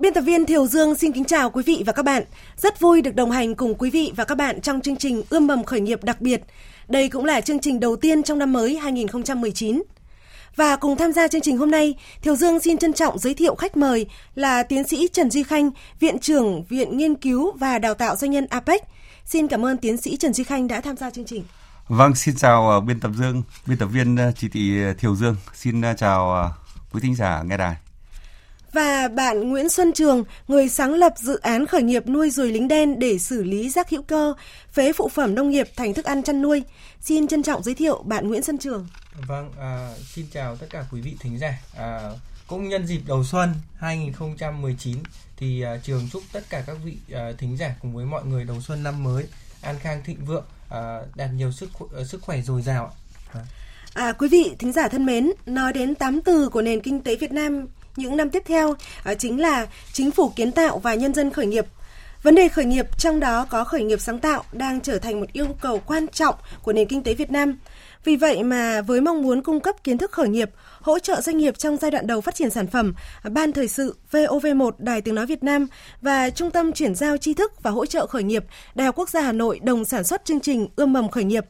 Biên tập viên Thiều Dương xin kính chào quý vị và các bạn. Rất vui được đồng hành cùng quý vị và các bạn trong chương trình Ươm mầm khởi nghiệp đặc biệt. Đây cũng là chương trình đầu tiên trong năm mới 2019. Và cùng tham gia chương trình hôm nay, Thiều Dương xin trân trọng giới thiệu khách mời là tiến sĩ Trần Duy Khanh, Viện trưởng Viện Nghiên cứu và Đào tạo Doanh nhân APEC. Xin cảm ơn tiến sĩ Trần Duy Khanh đã tham gia chương trình. Vâng, xin chào ờ, biên tập Dương, biên tập viên ờ, Chị Thị ờ, Thiều Dương. Xin chào quý thính giả nghe đài. Và bạn Nguyễn Xuân Trường, người sáng lập dự án khởi nghiệp nuôi ruồi lính đen để xử lý rác hữu cơ, phế phụ phẩm nông nghiệp thành thức ăn chăn nuôi. Xin trân trọng giới thiệu bạn Nguyễn Xuân Trường. Vâng, à, xin chào tất cả quý vị thính giả. À, cũng nhân dịp đầu xuân 2019 thì à, trường chúc tất cả các vị à, thính giả cùng với mọi người đầu xuân năm mới an khang thịnh vượng, à, đạt nhiều sức à, sức khỏe dồi dào. À. À, quý vị thính giả thân mến, nói đến tám từ của nền kinh tế Việt Nam những năm tiếp theo ờ, chính là chính phủ kiến tạo và nhân dân khởi nghiệp. Vấn đề khởi nghiệp trong đó có khởi nghiệp sáng tạo đang trở thành một yêu cầu quan trọng của nền kinh tế Việt Nam. Vì vậy mà với mong muốn cung cấp kiến thức khởi nghiệp, hỗ trợ doanh nghiệp trong giai đoạn đầu phát triển sản phẩm, Ban Thời sự VOV1 Đài Tiếng Nói Việt Nam và Trung tâm Chuyển giao tri thức và hỗ trợ khởi nghiệp Đại học Quốc gia Hà Nội đồng sản xuất chương trình Ươm mầm khởi nghiệp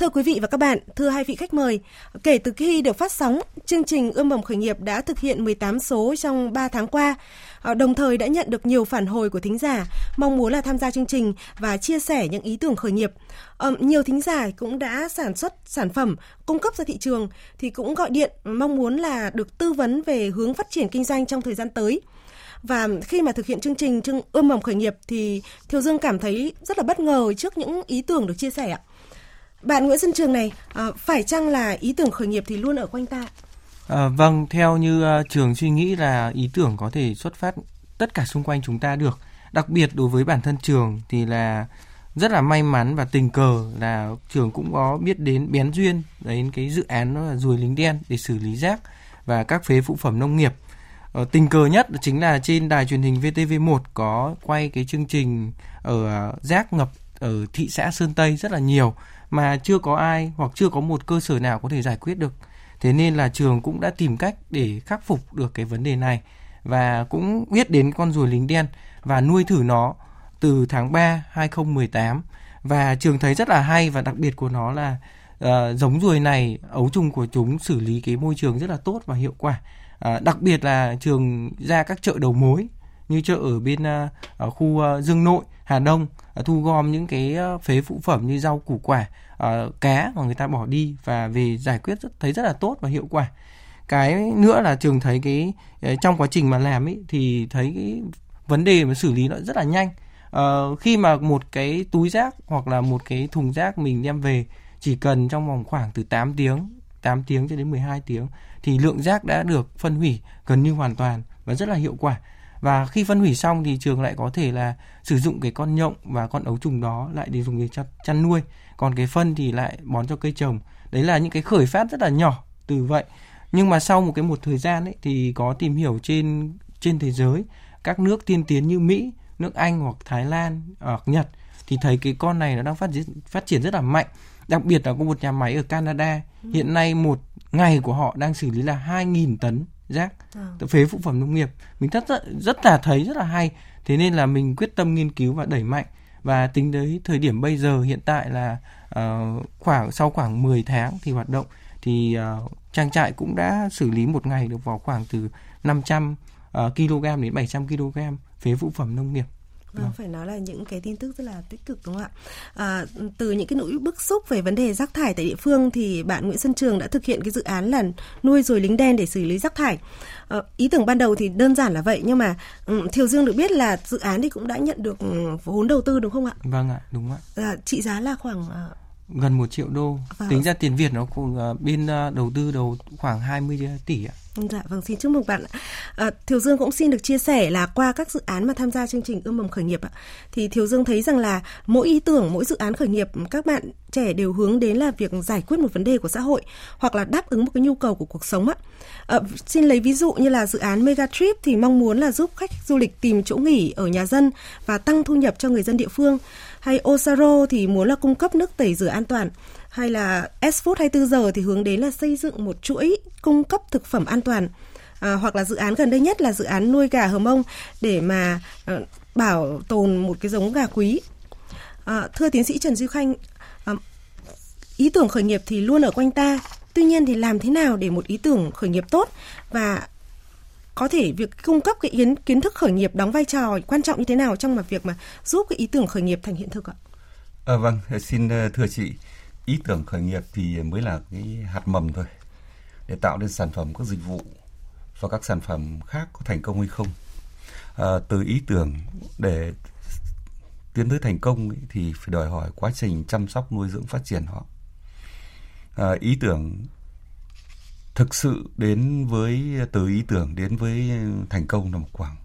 Thưa quý vị và các bạn, thưa hai vị khách mời, kể từ khi được phát sóng, chương trình Ươm mầm khởi nghiệp đã thực hiện 18 số trong 3 tháng qua, ờ, đồng thời đã nhận được nhiều phản hồi của thính giả mong muốn là tham gia chương trình và chia sẻ những ý tưởng khởi nghiệp. Ờ, nhiều thính giả cũng đã sản xuất sản phẩm cung cấp ra thị trường thì cũng gọi điện mong muốn là được tư vấn về hướng phát triển kinh doanh trong thời gian tới. Và khi mà thực hiện chương trình chương ươm mầm khởi nghiệp thì Thiều Dương cảm thấy rất là bất ngờ trước những ý tưởng được chia sẻ ạ. Bạn Nguyễn Xuân Trường này, à, phải chăng là ý tưởng khởi nghiệp thì luôn ở quanh ta? À, vâng, theo như uh, trường suy nghĩ là ý tưởng có thể xuất phát tất cả xung quanh chúng ta được. Đặc biệt đối với bản thân trường thì là rất là may mắn và tình cờ là trường cũng có biết đến bén duyên đến cái dự án đó là ruồi lính đen để xử lý rác và các phế phụ phẩm nông nghiệp. Ờ, tình cờ nhất chính là trên đài truyền hình VTV1 có quay cái chương trình ở ờ, rác ngập ở thị xã Sơn Tây rất là nhiều mà chưa có ai hoặc chưa có một cơ sở nào có thể giải quyết được. Thế nên là trường cũng đã tìm cách để khắc phục được cái vấn đề này và cũng biết đến con ruồi lính đen và nuôi thử nó từ tháng 3 2018 và trường thấy rất là hay và đặc biệt của nó là uh, giống ruồi này ấu trùng của chúng xử lý cái môi trường rất là tốt và hiệu quả. Uh, đặc biệt là trường ra các chợ đầu mối như chợ ở bên à, ở khu à, Dương Nội, Hà Đông à, thu gom những cái phế phụ phẩm như rau củ quả, cá mà người ta bỏ đi và về giải quyết rất, thấy rất là tốt và hiệu quả. Cái nữa là trường thấy cái trong quá trình mà làm ấy thì thấy cái vấn đề mà xử lý nó rất là nhanh. Uh, khi mà một cái túi rác hoặc là một cái thùng rác mình đem về chỉ cần trong vòng khoảng từ 8 tiếng 8 tiếng cho đến 12 tiếng thì lượng rác đã được phân hủy gần như hoàn toàn và rất là hiệu quả và khi phân hủy xong thì trường lại có thể là sử dụng cái con nhộng và con ấu trùng đó lại để dùng để chăn, chăn nuôi. Còn cái phân thì lại bón cho cây trồng. Đấy là những cái khởi phát rất là nhỏ từ vậy. Nhưng mà sau một cái một thời gian ấy thì có tìm hiểu trên trên thế giới các nước tiên tiến như Mỹ, nước Anh hoặc Thái Lan hoặc Nhật thì thấy cái con này nó đang phát triển phát triển rất là mạnh. Đặc biệt là có một nhà máy ở Canada. Ừ. hiện nay một ngày của họ đang xử lý là 2.000 tấn rác à. phế phụ phẩm nông nghiệp. Mình rất rất rất là thấy rất là hay. Thế nên là mình quyết tâm nghiên cứu và đẩy mạnh. Và tính tới thời điểm bây giờ hiện tại là uh, khoảng sau khoảng 10 tháng thì hoạt động thì uh, trang trại cũng đã xử lý một ngày được vào khoảng từ 500 uh, kg đến 700 kg phế phụ phẩm nông nghiệp Vâng, vâng, phải nói là những cái tin tức rất là tích cực đúng không ạ? À, từ những cái nỗi bức xúc về vấn đề rác thải tại địa phương thì bạn Nguyễn Xuân Trường đã thực hiện cái dự án là nuôi ruồi lính đen để xử lý rác thải. À, ý tưởng ban đầu thì đơn giản là vậy nhưng mà um, Thiều Dương được biết là dự án thì cũng đã nhận được vốn đầu tư đúng không ạ? Vâng ạ, đúng ạ. À, trị giá là khoảng uh, gần một triệu đô. Vâng. Tính ra tiền Việt nó cũng uh, bên uh, đầu tư đầu khoảng 20 tỷ ạ. Dạ vâng xin chúc mừng bạn. À, Thiều Dương cũng xin được chia sẻ là qua các dự án mà tham gia chương trình ươm mầm khởi nghiệp ạ, thì Thiều Dương thấy rằng là mỗi ý tưởng, mỗi dự án khởi nghiệp các bạn trẻ đều hướng đến là việc giải quyết một vấn đề của xã hội hoặc là đáp ứng một cái nhu cầu của cuộc sống ạ. À, xin lấy ví dụ như là dự án Mega Trip thì mong muốn là giúp khách du lịch tìm chỗ nghỉ ở nhà dân và tăng thu nhập cho người dân địa phương. Hay Osaro thì muốn là cung cấp nước tẩy rửa an toàn hay là S-Food 24 giờ thì hướng đến là xây dựng một chuỗi cung cấp thực phẩm an toàn. À, hoặc là dự án gần đây nhất là dự án nuôi gà hờ mông để mà à, bảo tồn một cái giống gà quý. À, thưa tiến sĩ Trần Duy Khanh, à, ý tưởng khởi nghiệp thì luôn ở quanh ta. Tuy nhiên thì làm thế nào để một ý tưởng khởi nghiệp tốt và có thể việc cung cấp cái kiến kiến thức khởi nghiệp đóng vai trò quan trọng như thế nào trong mà việc mà giúp cái ý tưởng khởi nghiệp thành hiện thực ạ? À, vâng, xin ờ, thưa chị, ý tưởng khởi nghiệp thì mới là cái hạt mầm thôi để tạo nên sản phẩm các dịch vụ và các sản phẩm khác có thành công hay không. À, từ ý tưởng để tiến tới thành công ấy, thì phải đòi hỏi quá trình chăm sóc nuôi dưỡng phát triển họ. À, ý tưởng thực sự đến với từ ý tưởng đến với thành công là một khoảng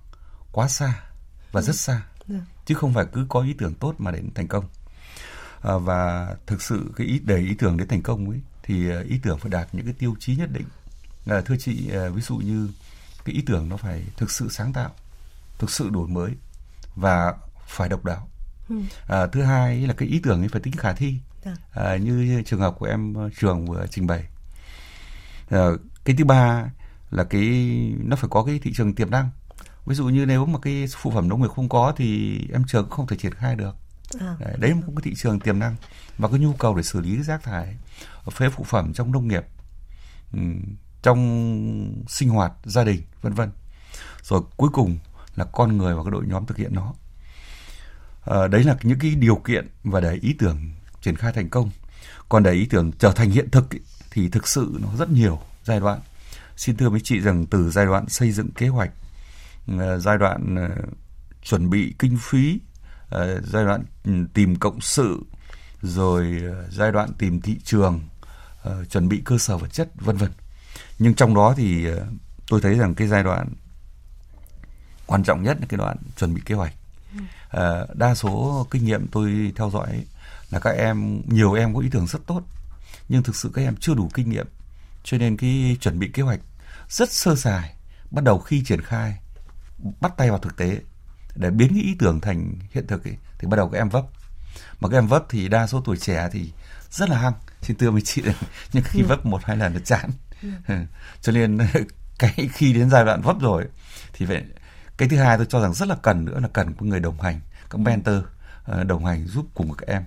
quá xa và rất xa. Ừ. chứ không phải cứ có ý tưởng tốt mà đến thành công và thực sự cái ý để ý tưởng đến thành công ấy thì à, ý tưởng phải đạt những cái tiêu chí nhất định. À, thưa chị ví dụ như cái ý tưởng nó phải thực sự sáng tạo thực sự đổi mới và phải độc đáo. À, thứ hai là cái ý tưởng ấy phải tính khả thi. À, như trường hợp của em ờ, trường vừa trình bày. À, cái thứ ba là cái nó phải có cái thị trường tiềm năng. Ví dụ như nếu mà cái phụ phẩm nông nghiệp không có thì em trường cũng không thể triển khai được à. đấy, đấy là một cái thị trường tiềm năng và cái nhu cầu để xử lý rác thải phế phụ phẩm trong nông nghiệp ừ, trong sinh hoạt gia đình vân vân. Rồi cuối cùng là con người và cái đội nhóm thực hiện nó. À, đấy là những cái điều kiện và để ý tưởng triển khai thành công. Còn để ý tưởng trở thành hiện thực ý, thì thực sự nó rất nhiều giai đoạn. Xin thưa với chị rằng từ giai đoạn xây dựng kế hoạch ừ, giai đoạn ờ, chuẩn bị kinh phí Ờ, giai đoạn ừ, tìm cộng sự rồi ờ, giai đoạn tìm thị trường ờ, chuẩn bị cơ sở vật chất vân vân. Nhưng trong đó thì tôi thấy rằng cái giai đoạn quan trọng nhất là cái đoạn chuẩn bị kế hoạch. À, đa số kinh nghiệm tôi theo dõi là các em nhiều em có ý tưởng rất tốt nhưng thực sự các em chưa đủ kinh nghiệm. Cho nên cái chuẩn bị kế hoạch rất sơ sài bắt đầu khi triển khai bắt tay vào thực tế để biến cái ý tưởng thành hiện thực ấy, thì bắt đầu các em vấp mà các em vấp thì đa số tuổi trẻ thì rất là hăng. Xin thưa với chị nhưng khi ừ. vấp một hai lần nó chán. Ừ. cho nên cái khi đến giai đoạn vấp rồi thì phải cái thứ hai tôi cho rằng rất là cần nữa là cần có người đồng hành các mentor ờ, đồng hành giúp cùng các em.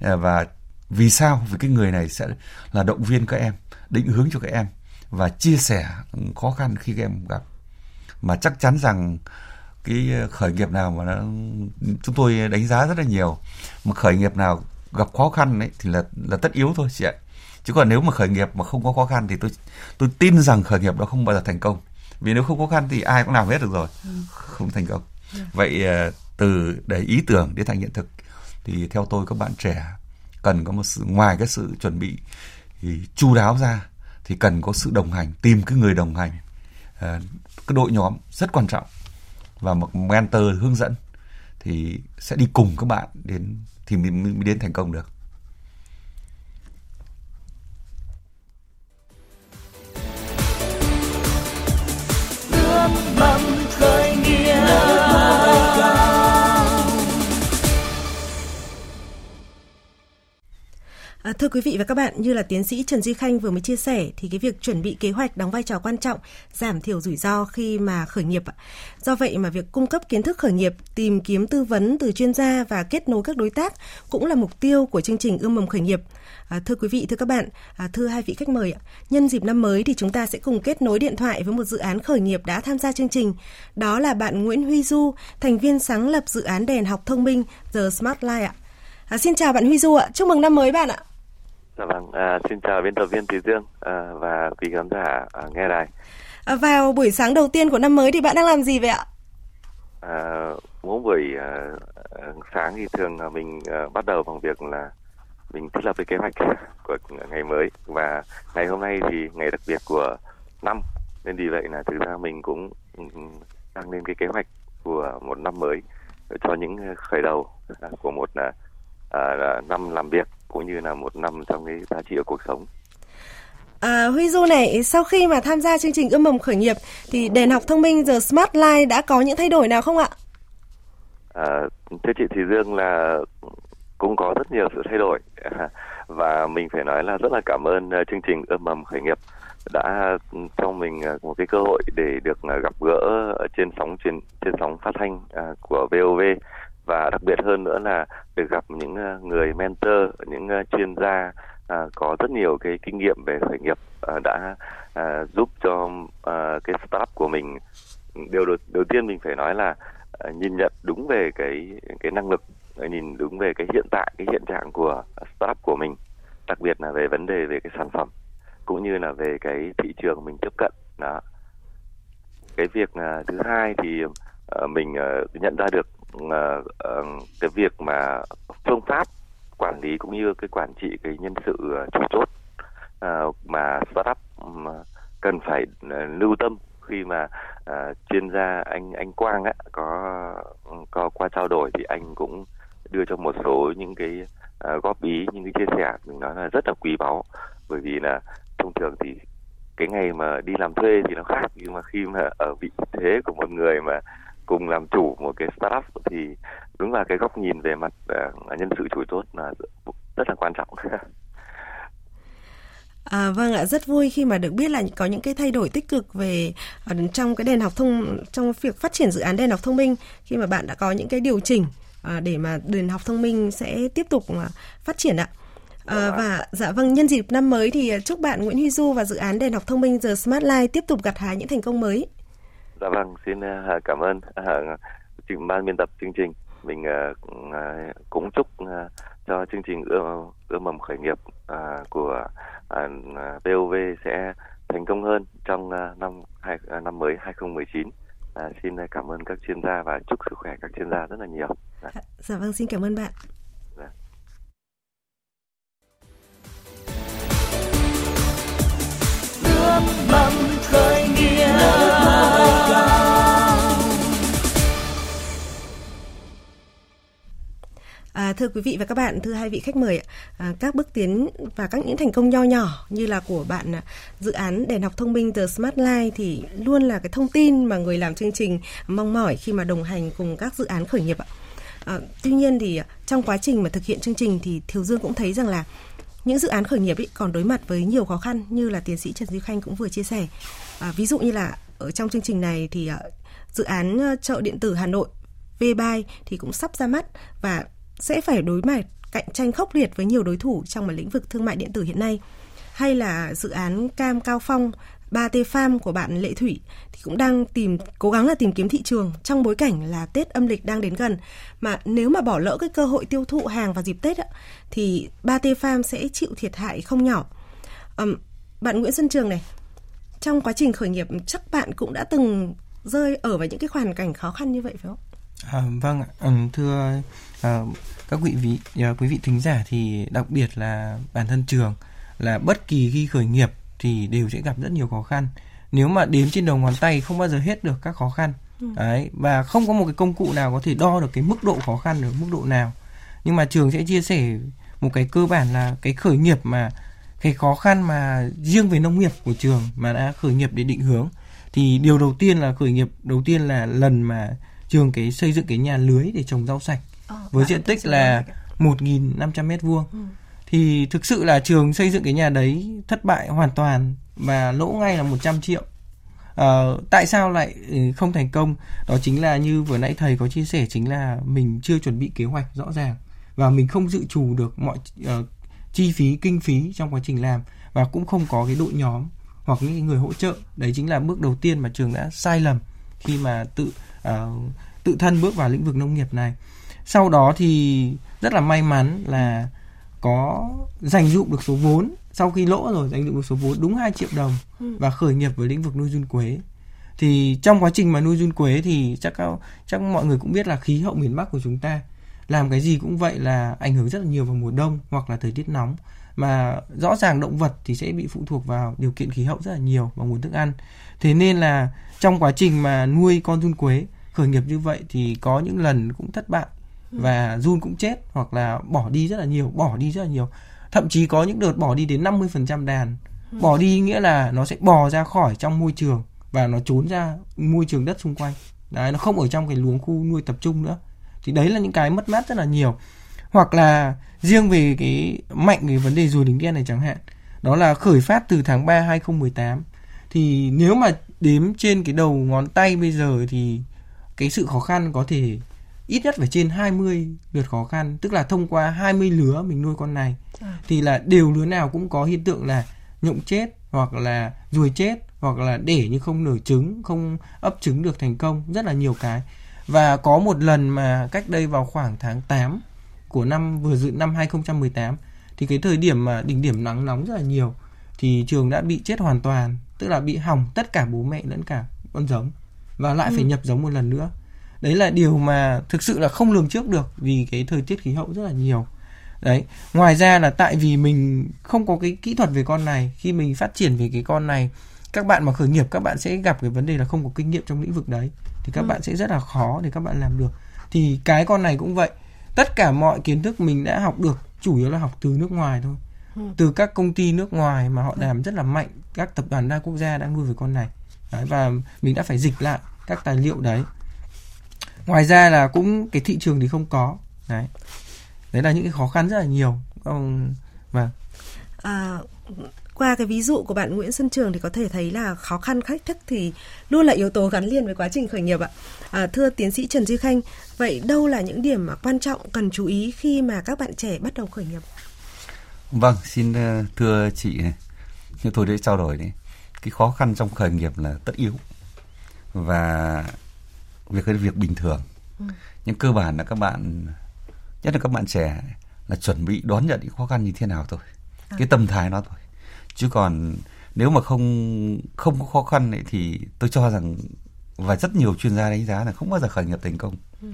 Ờ, và vì sao? Vì cái người này sẽ là động viên các em định hướng cho các em và chia sẻ khó khăn khi các em gặp. Mà chắc chắn rằng cái khởi nghiệp nào mà nó chúng tôi đánh giá rất là nhiều. Mà khởi nghiệp nào gặp khó khăn ấy thì là là tất yếu thôi chị ạ. Chứ còn nếu mà khởi nghiệp mà không có khó khăn thì tôi tôi tin rằng khởi nghiệp đó không bao giờ thành công. Vì nếu không khó khăn thì ai cũng làm hết được rồi. Ừ. không thành công. Ừ. vậy ờ, từ để ý tưởng đến thành hiện thực thì theo tôi các bạn trẻ cần có một sự ngoài cái sự chuẩn bị thì chu đáo ra thì cần có sự đồng hành tìm cái người đồng hành. Ờ, cái đội nhóm rất quan trọng và một mentor hướng dẫn, thì sẽ đi cùng các bạn đến, thì mình mới đến thành công được. À, thưa quý vị và các bạn, như là tiến sĩ Trần Duy Khanh vừa mới chia sẻ thì cái việc chuẩn bị kế hoạch đóng vai trò quan trọng, giảm thiểu rủi ro khi mà khởi nghiệp. Do vậy mà việc cung cấp kiến thức khởi nghiệp, tìm kiếm tư vấn từ chuyên gia và kết nối các đối tác cũng là mục tiêu của chương trình ươm mầm khởi nghiệp. À, thưa quý vị, thưa các bạn, à, thưa hai vị khách mời nhân dịp năm mới thì chúng ta sẽ cùng kết nối điện thoại với một dự án khởi nghiệp đã tham gia chương trình. Đó là bạn Nguyễn Huy Du, thành viên sáng lập dự án đèn học thông minh The Smart Light ạ. À, xin chào bạn Huy Du ạ, chúc mừng năm mới bạn ạ. Dạ vâng, à, xin chào biên tập viên Thùy Dương à, và quý khán giả à, nghe đài. À, vào buổi sáng đầu tiên của năm mới thì bạn đang làm gì vậy ạ? À, mỗi buổi à, sáng thì thường là mình à, bắt đầu bằng việc là mình thiết lập cái kế hoạch của ngày mới và ngày hôm nay thì ngày đặc biệt của năm nên vì vậy là thực ra mình cũng đang lên cái kế hoạch của một năm mới cho những khởi đầu của một là, à, năm làm việc cũng như là một năm trong cái giá trị ở cuộc sống. À, Huy Du này, sau khi mà tham gia chương trình ươm mầm khởi nghiệp thì đèn học thông minh The Smart Life đã có những thay đổi nào không ạ? À, thưa chị Thùy Dương là cũng có rất nhiều sự thay đổi. Và mình phải nói là rất là cảm ơn uh, chương trình ươm mầm khởi nghiệp đã cho mình uh, một cái cơ hội để được uh, gặp gỡ trên sóng trên trên sóng phát thanh của VOV và đặc biệt hơn nữa là được gặp những ờ, người mentor, những ờ, chuyên gia à, có rất nhiều cái kinh nghiệm về khởi nghiệp ờ, đã giúp cho cái startup của mình. Điều đầu, đầu tiên mình phải nói là nhìn nhận đúng về cái cái năng lực nhìn đúng về cái hiện tại cái hiện trạng của startup của mình đặc biệt là về vấn đề về cái sản phẩm cũng như là về cái thị trường mình tiếp cận. Đó. Cái việc thứ hai thì mình nhận ra được uh, uh, cái việc mà phương pháp quản lý cũng như cái quản trị cái nhân sự ờ, chủ chốt uh, mà startup cần phải lưu tâm khi mà uh, chuyên gia anh anh Quang á có có qua trao đổi thì anh cũng đưa cho một số những cái uh, góp ý những cái chia sẻ mình nói là rất là quý báu. Bởi vì là thông thường thì cái ngày mà đi làm thuê thì nó khác nhưng mà khi mà ở vị thế của một người mà cùng làm chủ một cái startup thì đúng là cái góc nhìn về mặt uh, nhân sự chủ chốt là rất là quan trọng À, vâng ạ, rất vui khi mà được biết là có những cái thay đổi tích cực về trong cái đèn học thông trong việc phát triển dự án đèn học thông minh khi mà bạn đã có những cái điều chỉnh à, để mà đền học thông minh sẽ tiếp tục à, phát triển ạ. À, và dạ vâng nhân dịp năm mới thì chúc bạn Nguyễn Huy Du và dự án đèn học thông minh The Smart Life tiếp tục gặt hái những thành công mới. Dạ vâng, xin à, cảm ơn à, trưởng ban biên tập chương trình. Mình à, cũng chúc cho chương trình ươm ươm mầm khởi nghiệp của POV VOV sẽ thành công hơn trong năm hai, năm mới 2019. À, xin cảm ơn các chuyên gia và chúc sức khỏe các chuyên gia rất là nhiều. Dạ, dạ vâng, xin cảm ơn bạn. À, thưa quý vị và các bạn, thưa hai vị khách mời, à, các bước tiến và các những thành công nho nhỏ như là của bạn à, dự án đèn học thông minh The Smart Life thì luôn là cái thông tin mà người làm chương trình mong mỏi khi mà đồng hành cùng các dự án khởi nghiệp ạ. À, tuy nhiên thì à, trong quá trình mà thực hiện chương trình thì Thiều Dương cũng thấy rằng là những dự án khởi nghiệp ấy còn đối mặt với nhiều khó khăn như là tiến sĩ Trần Duy Khanh cũng vừa chia sẻ. À, ví dụ như là ở trong chương trình này thì à, dự án chợ điện tử Hà Nội V-Buy thì cũng sắp ra mắt và sẽ phải đối mặt cạnh tranh khốc liệt với nhiều đối thủ trong một lĩnh vực thương mại điện tử hiện nay hay là dự án cam cao phong 3T Farm của bạn Lệ Thủy thì cũng đang tìm cố gắng là tìm kiếm thị trường trong bối cảnh là Tết âm lịch đang đến gần mà nếu mà bỏ lỡ cái cơ hội tiêu thụ hàng vào dịp Tết á, thì 3T Farm sẽ chịu thiệt hại không nhỏ. Um, bạn Nguyễn Xuân Trường này, trong quá trình khởi nghiệp chắc bạn cũng đã từng rơi ở vào những cái hoàn cảnh khó khăn như vậy phải không? À, vâng ạ, thưa à, các quý vị à, quý vị thính giả thì đặc biệt là bản thân trường là bất kỳ khi khởi nghiệp thì đều sẽ gặp rất nhiều khó khăn. Nếu mà đếm trên đầu ngón tay không bao giờ hết được các khó khăn. Ừ. Đấy và không có một cái công cụ nào có thể đo được cái mức độ khó khăn ở mức độ nào. Nhưng mà trường sẽ chia sẻ một cái cơ bản là cái khởi nghiệp mà cái khó khăn mà riêng về nông nghiệp của trường mà đã khởi nghiệp để định hướng thì điều đầu tiên là khởi nghiệp đầu tiên là lần mà trường cái xây dựng cái nhà lưới để trồng rau sạch ờ, với diện tích là 1.500 mét vuông. Ừ. Thì thực sự là trường xây dựng cái nhà đấy thất bại hoàn toàn và lỗ ngay là 100 triệu. Uh, tại sao lại ừ, không thành công? Đó chính là như vừa nãy thầy có chia sẻ chính là mình chưa chuẩn bị kế hoạch rõ ràng và mình không dự trù được mọi uh, chi phí kinh phí trong quá trình làm và cũng không có cái đội nhóm hoặc những người hỗ trợ. Đấy chính là bước đầu tiên mà trường đã sai lầm khi mà tự uh, tự thân bước vào lĩnh vực nông nghiệp này. Sau đó thì rất là may mắn là có dành dụng được số vốn. Sau khi lỗ rồi dành dụng được số vốn đúng 2 triệu đồng ừ. và khởi nghiệp với lĩnh vực nuôi run quế. Thì trong quá trình mà nuôi run quế thì chắc chắc mọi người cũng biết là khí hậu miền Bắc của chúng ta làm cái gì cũng vậy là ảnh hưởng rất là nhiều vào mùa đông hoặc là thời tiết nóng. Mà rõ ràng động vật thì sẽ bị phụ thuộc vào điều kiện khí hậu rất là nhiều và nguồn thức ăn. Thế nên là trong quá trình mà nuôi con run quế khởi nghiệp như vậy thì có những lần cũng thất bại và run cũng chết hoặc là bỏ đi rất là nhiều bỏ đi rất là nhiều. Thậm chí có những đợt bỏ đi đến 50% đàn. Bỏ đi nghĩa là nó sẽ bò ra khỏi trong môi trường và nó trốn ra môi trường đất xung quanh. Đấy nó không ở trong cái luống khu nuôi tập trung nữa. Thì đấy là những cái mất mát rất là nhiều. Hoặc là riêng về cái mạnh cái vấn đề rùa đính đen này chẳng hạn đó là khởi phát từ tháng 3 2018 thì nếu mà đếm trên cái đầu ngón tay bây giờ thì cái sự khó khăn có thể ít nhất phải trên 20 lượt khó khăn tức là thông qua 20 lứa mình nuôi con này. Thì là đều lứa nào cũng có hiện tượng là nhộng chết hoặc là ruồi chết hoặc là để nhưng không nở trứng không ấp trứng được thành công rất là nhiều cái. Và có một lần mà cách đây vào khoảng tháng 8 của năm vừa dự năm 2018 thì cái thời điểm mà đỉnh điểm nắng nóng rất là nhiều thì trường đã bị chết hoàn toàn tức là bị hỏng tất cả bố mẹ lẫn cả con giống. Và lại phải nhập giống một lần nữa. Đấy là điều mà thực sự là không lường trước được vì cái thời tiết khí hậu rất là nhiều. Đấy. Ngoài ra là tại vì mình không có cái kỹ thuật về con này khi mình phát triển về cái con này các bạn mà khởi nghiệp các bạn sẽ gặp cái vấn đề là không có kinh nghiệm trong lĩnh vực đấy. Thì các bạn sẽ rất là khó để các bạn làm được. Thì cái con này cũng vậy. Tất cả mọi kiến thức mình đã học được chủ yếu là học từ nước ngoài thôi từ các công ty nước ngoài mà họ làm rất là mạnh các tập đoàn đa quốc gia đang nuôi về con này. Đấy, và mình đã phải dịch lại các tài liệu đấy. Ngoài ra là cũng cái thị trường thì không có. Đấy. Đấy là những cái khó khăn rất là nhiều. Vâng à, qua cái ví dụ của bạn Nguyễn Xuân Trường thì có thể thấy là khó khăn thách thức thì luôn là yếu tố gắn liền với quá trình khởi nghiệp ạ. À, thưa tiến sĩ Trần Duy Khanh, vậy đâu là những điểm mà quan trọng cần chú ý khi mà các bạn trẻ bắt đầu khởi nghiệp? Vâng, xin ờ, thưa chị như tôi đã trao đổi đấy, cái khó khăn trong khởi nghiệp là tất yếu và việc cái việc bình thường. Ừ. Nhưng cơ bản là các bạn nhất là các bạn trẻ là chuẩn bị đón nhận những khó khăn như thế nào thôi. À. Cái tâm thái nó thôi chứ còn nếu mà không không có khó khăn ấy thì tôi cho rằng và rất nhiều chuyên gia đánh giá là không bao giờ khởi nghiệp thành công ừ.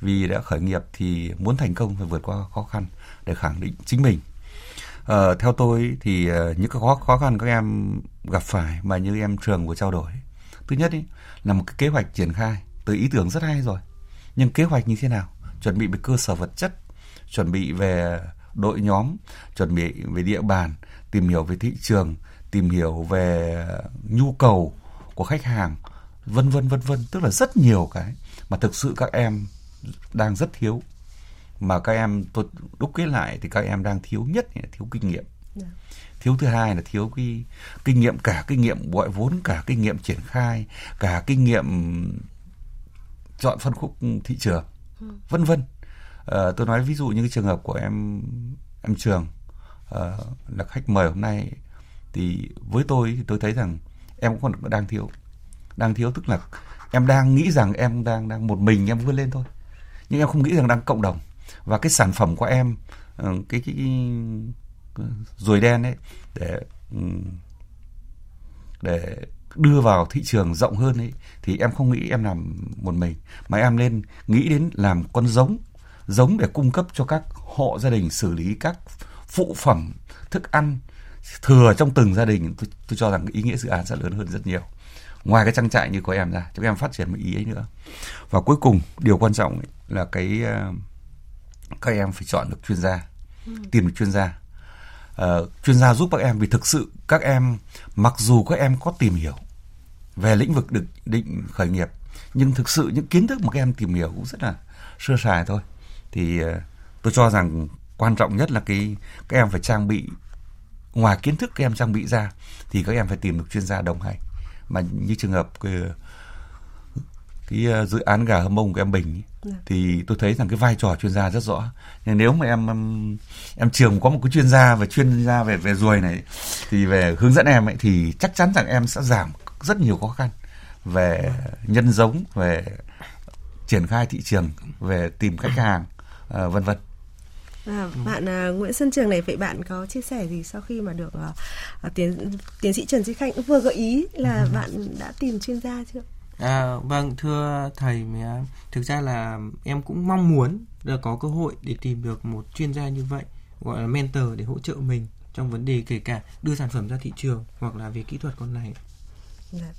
vì đã khởi nghiệp thì muốn thành công phải vượt qua khó khăn để khẳng định chính mình ờ, theo tôi thì uh, những cái khó khó khăn các em gặp phải mà như em trường vừa trao đổi thứ nhất ý, là một cái kế hoạch triển khai từ ý tưởng rất hay rồi. Nhưng kế hoạch như thế nào? Chuẩn bị về cơ sở vật chất chuẩn bị về đội nhóm chuẩn bị về địa bàn tìm hiểu về thị trường tìm hiểu về nhu cầu của khách hàng vân vân vân vân. Tức là rất nhiều cái mà thực sự các em đang rất thiếu mà các em tôi đúc kết lại thì các em đang thiếu nhất là thiếu kinh nghiệm yeah. Dạ. thiếu thứ hai là thiếu cái kinh nghiệm cả kinh nghiệm gọi vốn cả kinh nghiệm triển khai cả kinh nghiệm chọn phân khúc thị trường ừ. vân vân à, tôi nói ví dụ như cái trường hợp của em em trường uh, là khách mời hôm nay thì với tôi thì tôi thấy rằng em cũng còn đang thiếu đang thiếu tức là em đang nghĩ rằng em đang đang một mình em vươn lên thôi nhưng em không nghĩ rằng đang cộng đồng và cái sản phẩm của em ờ, cái cái, cái ruồi đen ấy để ừ, để đưa vào thị trường rộng hơn ấy thì em không nghĩ em làm một mình. Mà em nên nghĩ đến làm con giống giống để cung cấp cho các hộ gia đình xử lý các phụ phẩm thức ăn thừa trong từng gia đình. Tôi, tôi cho rằng ý nghĩa dự án sẽ lớn hơn rất nhiều. Ngoài cái trang trại như của em ra chúng em phát triển một ý ấy nữa. Và cuối cùng điều quan trọng là cái ờ, các em phải chọn được chuyên gia ừ. tìm được chuyên gia uh, chuyên gia giúp các em vì thực sự các em mặc dù các em có tìm hiểu về lĩnh vực được định khởi nghiệp nhưng thực sự những kiến thức mà các em tìm hiểu cũng rất là sơ sài thôi thì uh, tôi cho rằng quan trọng nhất là cái các em phải trang bị ngoài kiến thức các em trang bị ra thì các em phải tìm được chuyên gia đồng hành mà như trường hợp ờ, cái, cái dự án gà hâm mông của em Bình ấy thì tôi thấy rằng cái vai trò chuyên gia rất rõ nhưng nếu mà em em, em trường có một cái chuyên gia về chuyên gia về về ruồi này thì về hướng dẫn em ấy thì chắc chắn rằng em sẽ giảm rất nhiều khó khăn về nhân giống về triển khai thị trường về tìm khách hàng uh, vân vân À, bạn uh, Nguyễn Xuân Trường này vậy bạn có chia sẻ gì sau khi mà được uh, tiến tiến sĩ Trần Duy Khanh vừa gợi ý là ừ. bạn đã tìm chuyên gia chưa? À, vâng thưa thầy thực ra là em cũng mong muốn là có cơ hội để tìm được một chuyên gia như vậy gọi là mentor để hỗ trợ mình trong vấn đề kể cả đưa sản phẩm ra thị trường hoặc là về kỹ thuật con này. Dạ.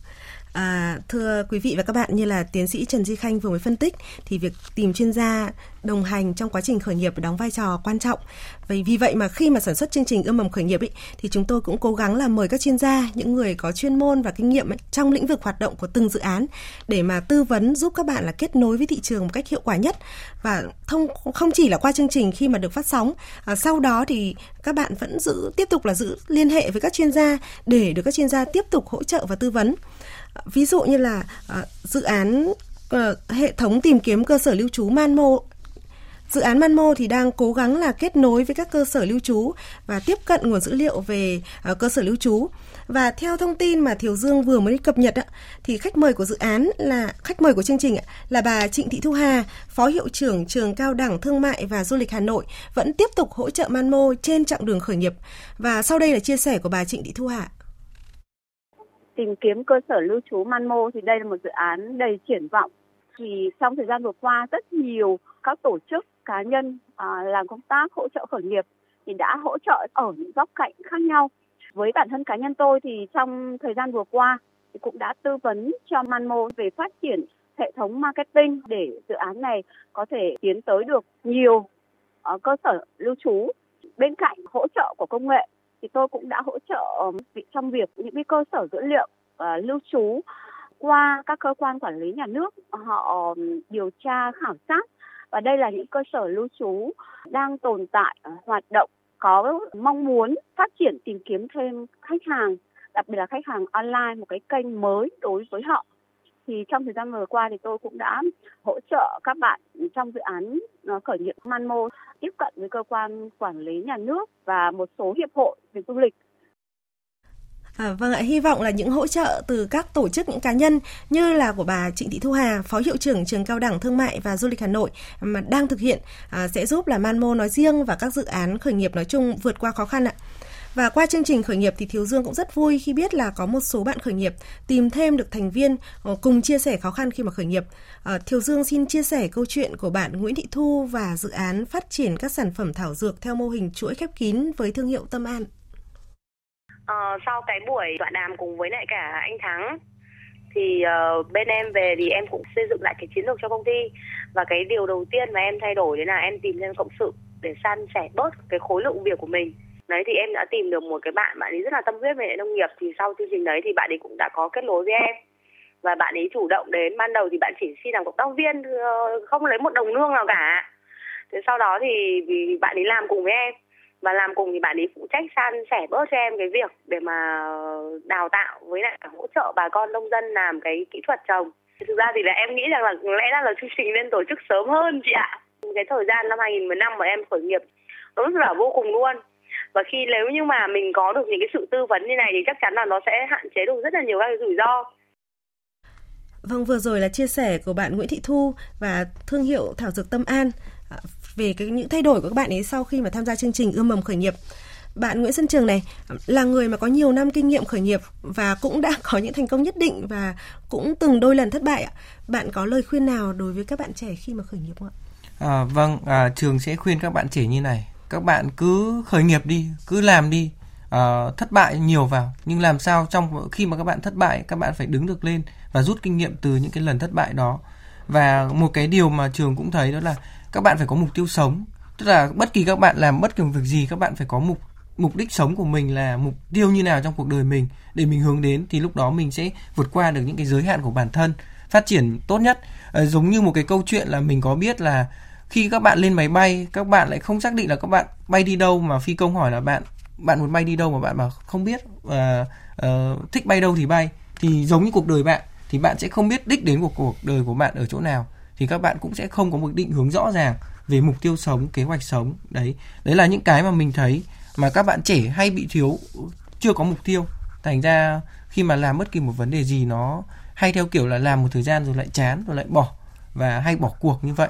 À, thưa quý vị và các bạn, như là tiến sĩ Trần di Khanh vừa mới phân tích, thì việc tìm chuyên gia đồng hành trong quá trình khởi nghiệp đóng vai trò quan trọng. Vậy vì vậy mà khi mà sản xuất chương trình ươm mầm khởi nghiệp ấy, thì chúng tôi cũng cố gắng là mời các chuyên gia, những người có chuyên môn và kinh nghiệm ấy, trong lĩnh vực hoạt động của từng dự án để mà tư vấn giúp các bạn là kết nối với thị trường một cách hiệu quả nhất và thông không chỉ là qua chương trình khi mà được phát sóng, à, sau đó thì các bạn vẫn giữ tiếp tục là giữ liên hệ với các chuyên gia để được các chuyên gia tiếp tục hỗ trợ và tư vấn ví dụ như là uh, dự án uh, hệ thống tìm kiếm cơ sở lưu trú Manmo Dự án Manmo thì đang cố gắng là kết nối với các cơ sở lưu trú và tiếp cận nguồn dữ liệu về uh, cơ sở lưu trú. Và theo thông tin mà Thiều Dương vừa mới cập nhật thì khách mời của dự án là khách mời của chương trình là bà Trịnh Thị Thu Hà, Phó Hiệu trưởng Trường Cao đẳng Thương mại và Du lịch Hà Nội vẫn tiếp tục hỗ trợ Manmo trên chặng đường khởi nghiệp. Và sau đây là chia sẻ của bà Trịnh Thị Thu Hà tìm kiếm cơ sở lưu trú Manmo thì đây là một dự án đầy triển vọng. Thì trong thời gian vừa qua rất nhiều các tổ chức cá nhân à, làm công tác hỗ trợ khởi nghiệp thì đã hỗ trợ ở những góc cạnh khác nhau. Với bản thân cá nhân tôi thì trong thời gian vừa qua thì cũng đã tư vấn cho Manmo về phát triển hệ thống marketing để dự án này có thể tiến tới được nhiều uh, cơ sở lưu trú bên cạnh hỗ trợ của công nghệ thì tôi cũng đã hỗ trợ trong việc những cái cơ sở dữ liệu uh, lưu trú qua các cơ quan quản lý nhà nước họ điều tra khảo sát. Và đây là những cơ sở lưu trú đang tồn tại ờ, hoạt động có mong muốn phát triển tìm kiếm thêm khách hàng đặc biệt là khách hàng online một cái kênh mới đối với họ thì trong thời gian vừa qua thì tôi cũng đã hỗ trợ các bạn trong dự án ờ, khởi nghiệp Manmo tiếp cận với cơ quan quản lý nhà nước và một số hiệp hội về du lịch À, vâng ạ, hy vọng là những hỗ trợ từ các tổ chức, những cá nhân như là của bà Trịnh Thị Thu Hà, Phó Hiệu trưởng Trường Cao đẳng Thương mại và Du lịch Hà Nội mà đang thực hiện à, sẽ giúp là Manmo nói riêng và các dự án khởi nghiệp nói chung vượt qua khó khăn ạ. Và qua chương trình khởi nghiệp thì Thiếu Dương cũng rất vui khi biết là có một số bạn khởi nghiệp tìm thêm được thành viên ờ, cùng chia sẻ khó khăn khi mà khởi nghiệp. Ờ, Thiếu Dương xin chia sẻ câu chuyện của bạn Nguyễn Thị Thu và dự án phát triển các sản phẩm thảo dược theo mô hình chuỗi khép kín với thương hiệu Tâm An. À, sau cái buổi tọa đàm cùng với lại cả anh Thắng thì uh, bên em về thì em cũng xây dựng lại cái chiến lược cho công ty và cái điều đầu tiên mà em thay đổi đấy là em tìm thêm cộng sự để san sẻ bớt cái khối lượng việc của mình đấy, thì em đã tìm được một cái bạn bạn ấy rất là tâm huyết về nông nghiệp, thì sau chương trình đấy thì bạn ấy cũng đã có kết nối với em. Và bạn ấy chủ động đến, ban đầu thì bạn chỉ xin làm cộng tác viên ờ, không lấy một đồng lương nào cả. Thế sau đó thì vì bạn ấy làm cùng với em. Và làm cùng thì bạn ấy phụ trách san sẻ bớt cho em cái việc để mà đào tạo với lại hỗ trợ bà con nông dân làm cái kỹ thuật trồng. Thực ra thì là em nghĩ rằng là lẽ ra là chương trình nên tổ chức sớm hơn chị ạ. Cái thời gian năm 2015 mà em khởi nghiệp, nó rất là vô cùng luôn và khi nếu như mà mình có được những cái sự tư vấn như này thì chắc chắn là nó sẽ hạn chế được rất là nhiều các cái rủi ro Vâng, vừa rồi là chia sẻ của bạn Nguyễn Thị Thu và thương hiệu Thảo Dược Tâm An à, về cái những thay đổi của các bạn ấy sau khi mà tham gia chương trình ươm mầm khởi nghiệp. Bạn Nguyễn Xuân Trường này là người mà có nhiều năm kinh nghiệm khởi nghiệp và cũng đã có những thành công nhất định và cũng từng đôi lần thất bại ạ. Bạn có lời khuyên nào đối với các bạn trẻ khi mà khởi nghiệp không ạ? À, vâng, à, trường sẽ khuyên các bạn trẻ như này các bạn cứ khởi nghiệp đi cứ làm đi. Uh, thất bại nhiều vào nhưng làm sao trong khi mà các bạn thất bại các bạn phải đứng được lên và rút kinh nghiệm từ những cái lần thất bại đó. Và một cái điều mà trường cũng thấy đó là các bạn phải có mục tiêu sống. Tức là bất kỳ các bạn làm bất kỳ một việc gì các bạn phải có mục mục đích sống của mình là mục tiêu như nào trong cuộc đời mình. Để mình hướng đến thì lúc đó mình sẽ vượt qua được những cái giới hạn của bản thân phát triển tốt nhất. À, giống như một cái câu chuyện là mình có biết là khi các bạn lên máy bay các bạn lại không xác định là các bạn bay đi đâu mà phi công hỏi là bạn bạn muốn bay đi đâu mà bạn mà không biết và uh, thích bay đâu thì bay. Thì giống như cuộc đời bạn thì bạn sẽ không biết đích đến của cuộc đời của bạn ở chỗ nào. Thì các bạn cũng sẽ không có một định hướng rõ ràng về mục tiêu sống kế hoạch sống. Đấy đấy là những cái mà mình thấy mà các bạn trẻ hay bị thiếu chưa có mục tiêu. Thành ra khi mà làm bất kỳ một vấn đề gì nó hay theo kiểu là làm một thời gian rồi lại chán rồi lại bỏ và hay bỏ cuộc như vậy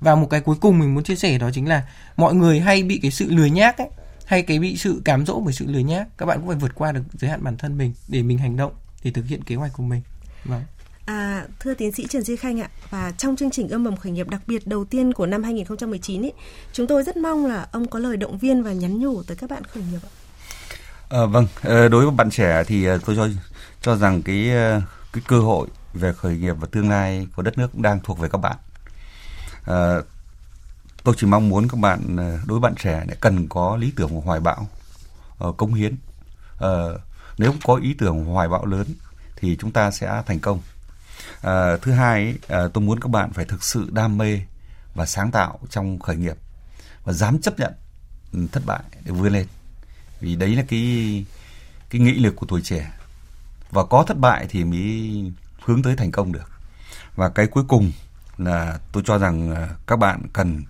và một cái cuối cùng mình muốn chia sẻ đó chính là mọi người hay bị cái sự lười nhác ấy hay cái bị sự cám dỗ bởi sự lười nhác các bạn cũng phải vượt qua được giới hạn bản thân mình để mình hành động để thực hiện kế hoạch của mình vâng À, thưa tiến sĩ Trần Duy Khanh ạ, và trong chương trình ươm mầm khởi nghiệp đặc biệt đầu tiên của năm 2019 ấy, chúng tôi rất mong là ông có lời động viên và nhắn nhủ tới các bạn khởi nghiệp ạ. À, vâng, ờ, đối với bạn trẻ thì ờ, tôi cho cho rằng cái cái cơ hội về khởi nghiệp và tương lai của đất nước cũng đang thuộc về các bạn. À, tôi chỉ mong muốn các bạn ờ, đối với bạn trẻ để cần có lý tưởng và hoài bão, ờ, uh, công hiến. Uh, nếu có ý tưởng hoài bão lớn thì chúng ta sẽ thành công. Thứ hai, tôi muốn các bạn phải thực sự đam mê và sáng tạo trong khởi nghiệp và dám chấp nhận ừ, thất bại để vươn lên. Vì đấy là cái cái nghị lực của tuổi trẻ. Và có thất bại thì mới hướng tới thành công được. Và cái cuối cùng là tôi cho rằng à, các bạn cần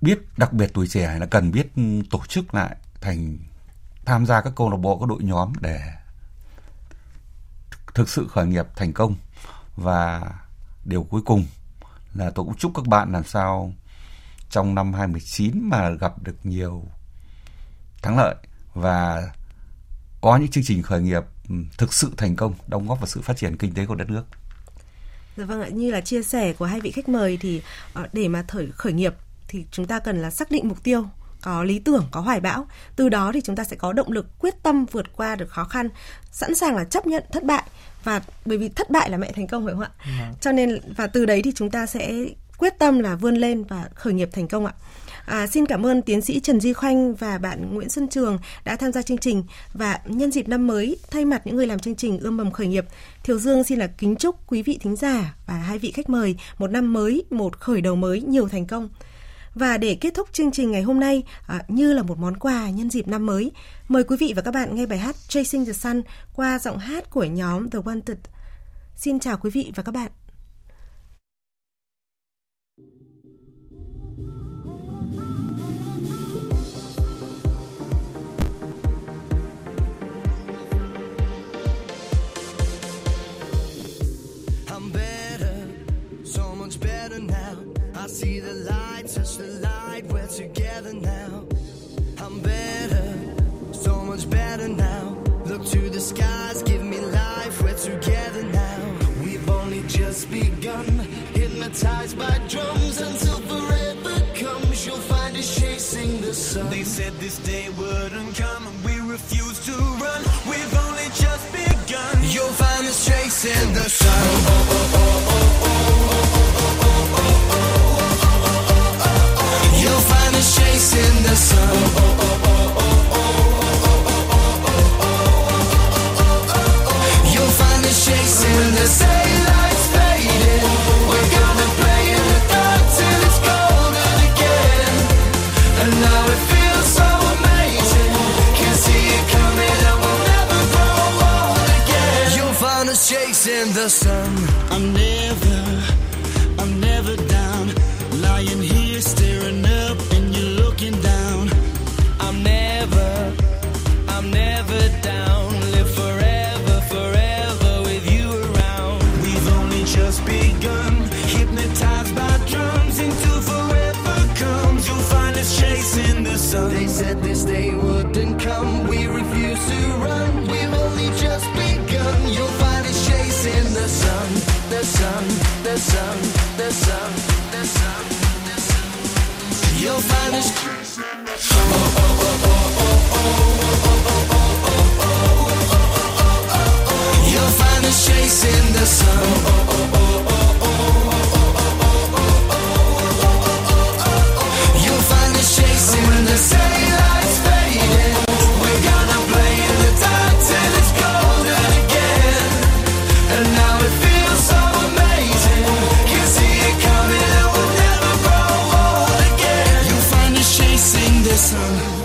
biết, đặc biệt tuổi trẻ là cần biết tổ chức lại thành tham gia các câu lạc bộ, các đội nhóm để thực sự khởi nghiệp thành công và điều cuối cùng là tôi cũng chúc các bạn làm sao trong năm 2019 mà gặp được nhiều thắng lợi và có những chương trình khởi nghiệp ừ, thực sự thành công, đóng góp vào sự phát triển kinh tế của đất nước. Dạ vâng ạ, như là chia sẻ của hai vị khách mời thì ờ, để mà thời khởi nghiệp thì chúng ta cần là xác định mục tiêu có lý tưởng, có hoài bão. Từ đó thì chúng ta sẽ có động lực quyết tâm vượt qua được khó khăn, sẵn sàng là chấp nhận thất bại và bởi vì thất bại là mẹ thành công phải không ạ? Ừ. Cho nên và từ đấy thì chúng ta sẽ quyết tâm là vươn lên và khởi nghiệp thành công ạ. À, xin cảm ơn tiến sĩ Trần Duy Khoanh và bạn Nguyễn Xuân Trường đã tham gia chương trình và nhân dịp năm mới thay mặt những người làm chương trình ươm mầm khởi nghiệp, Thiều Dương xin là kính chúc quý vị thính giả và hai vị khách mời một năm mới, một khởi đầu mới nhiều thành công. Và để kết thúc chương trình ngày hôm nay à, như là một món quà nhân dịp năm mới, mời quý vị và các bạn nghe bài hát Chasing the Sun qua giọng hát của nhóm The Wanted. Xin chào quý vị và các bạn. I see the light, touch the light, we're together now. I'm better, so much better now. Look to the skies, give me life, we're together now. We've only just begun, hypnotized by drums until forever comes. You'll find us chasing the sun. They said this day wouldn't come, and we refuse to run. We've only just begun. You'll find us chasing the sun. Oh, oh, oh, oh. Chasing the sun. I'm never, You'll find us. chasing the sun. Son.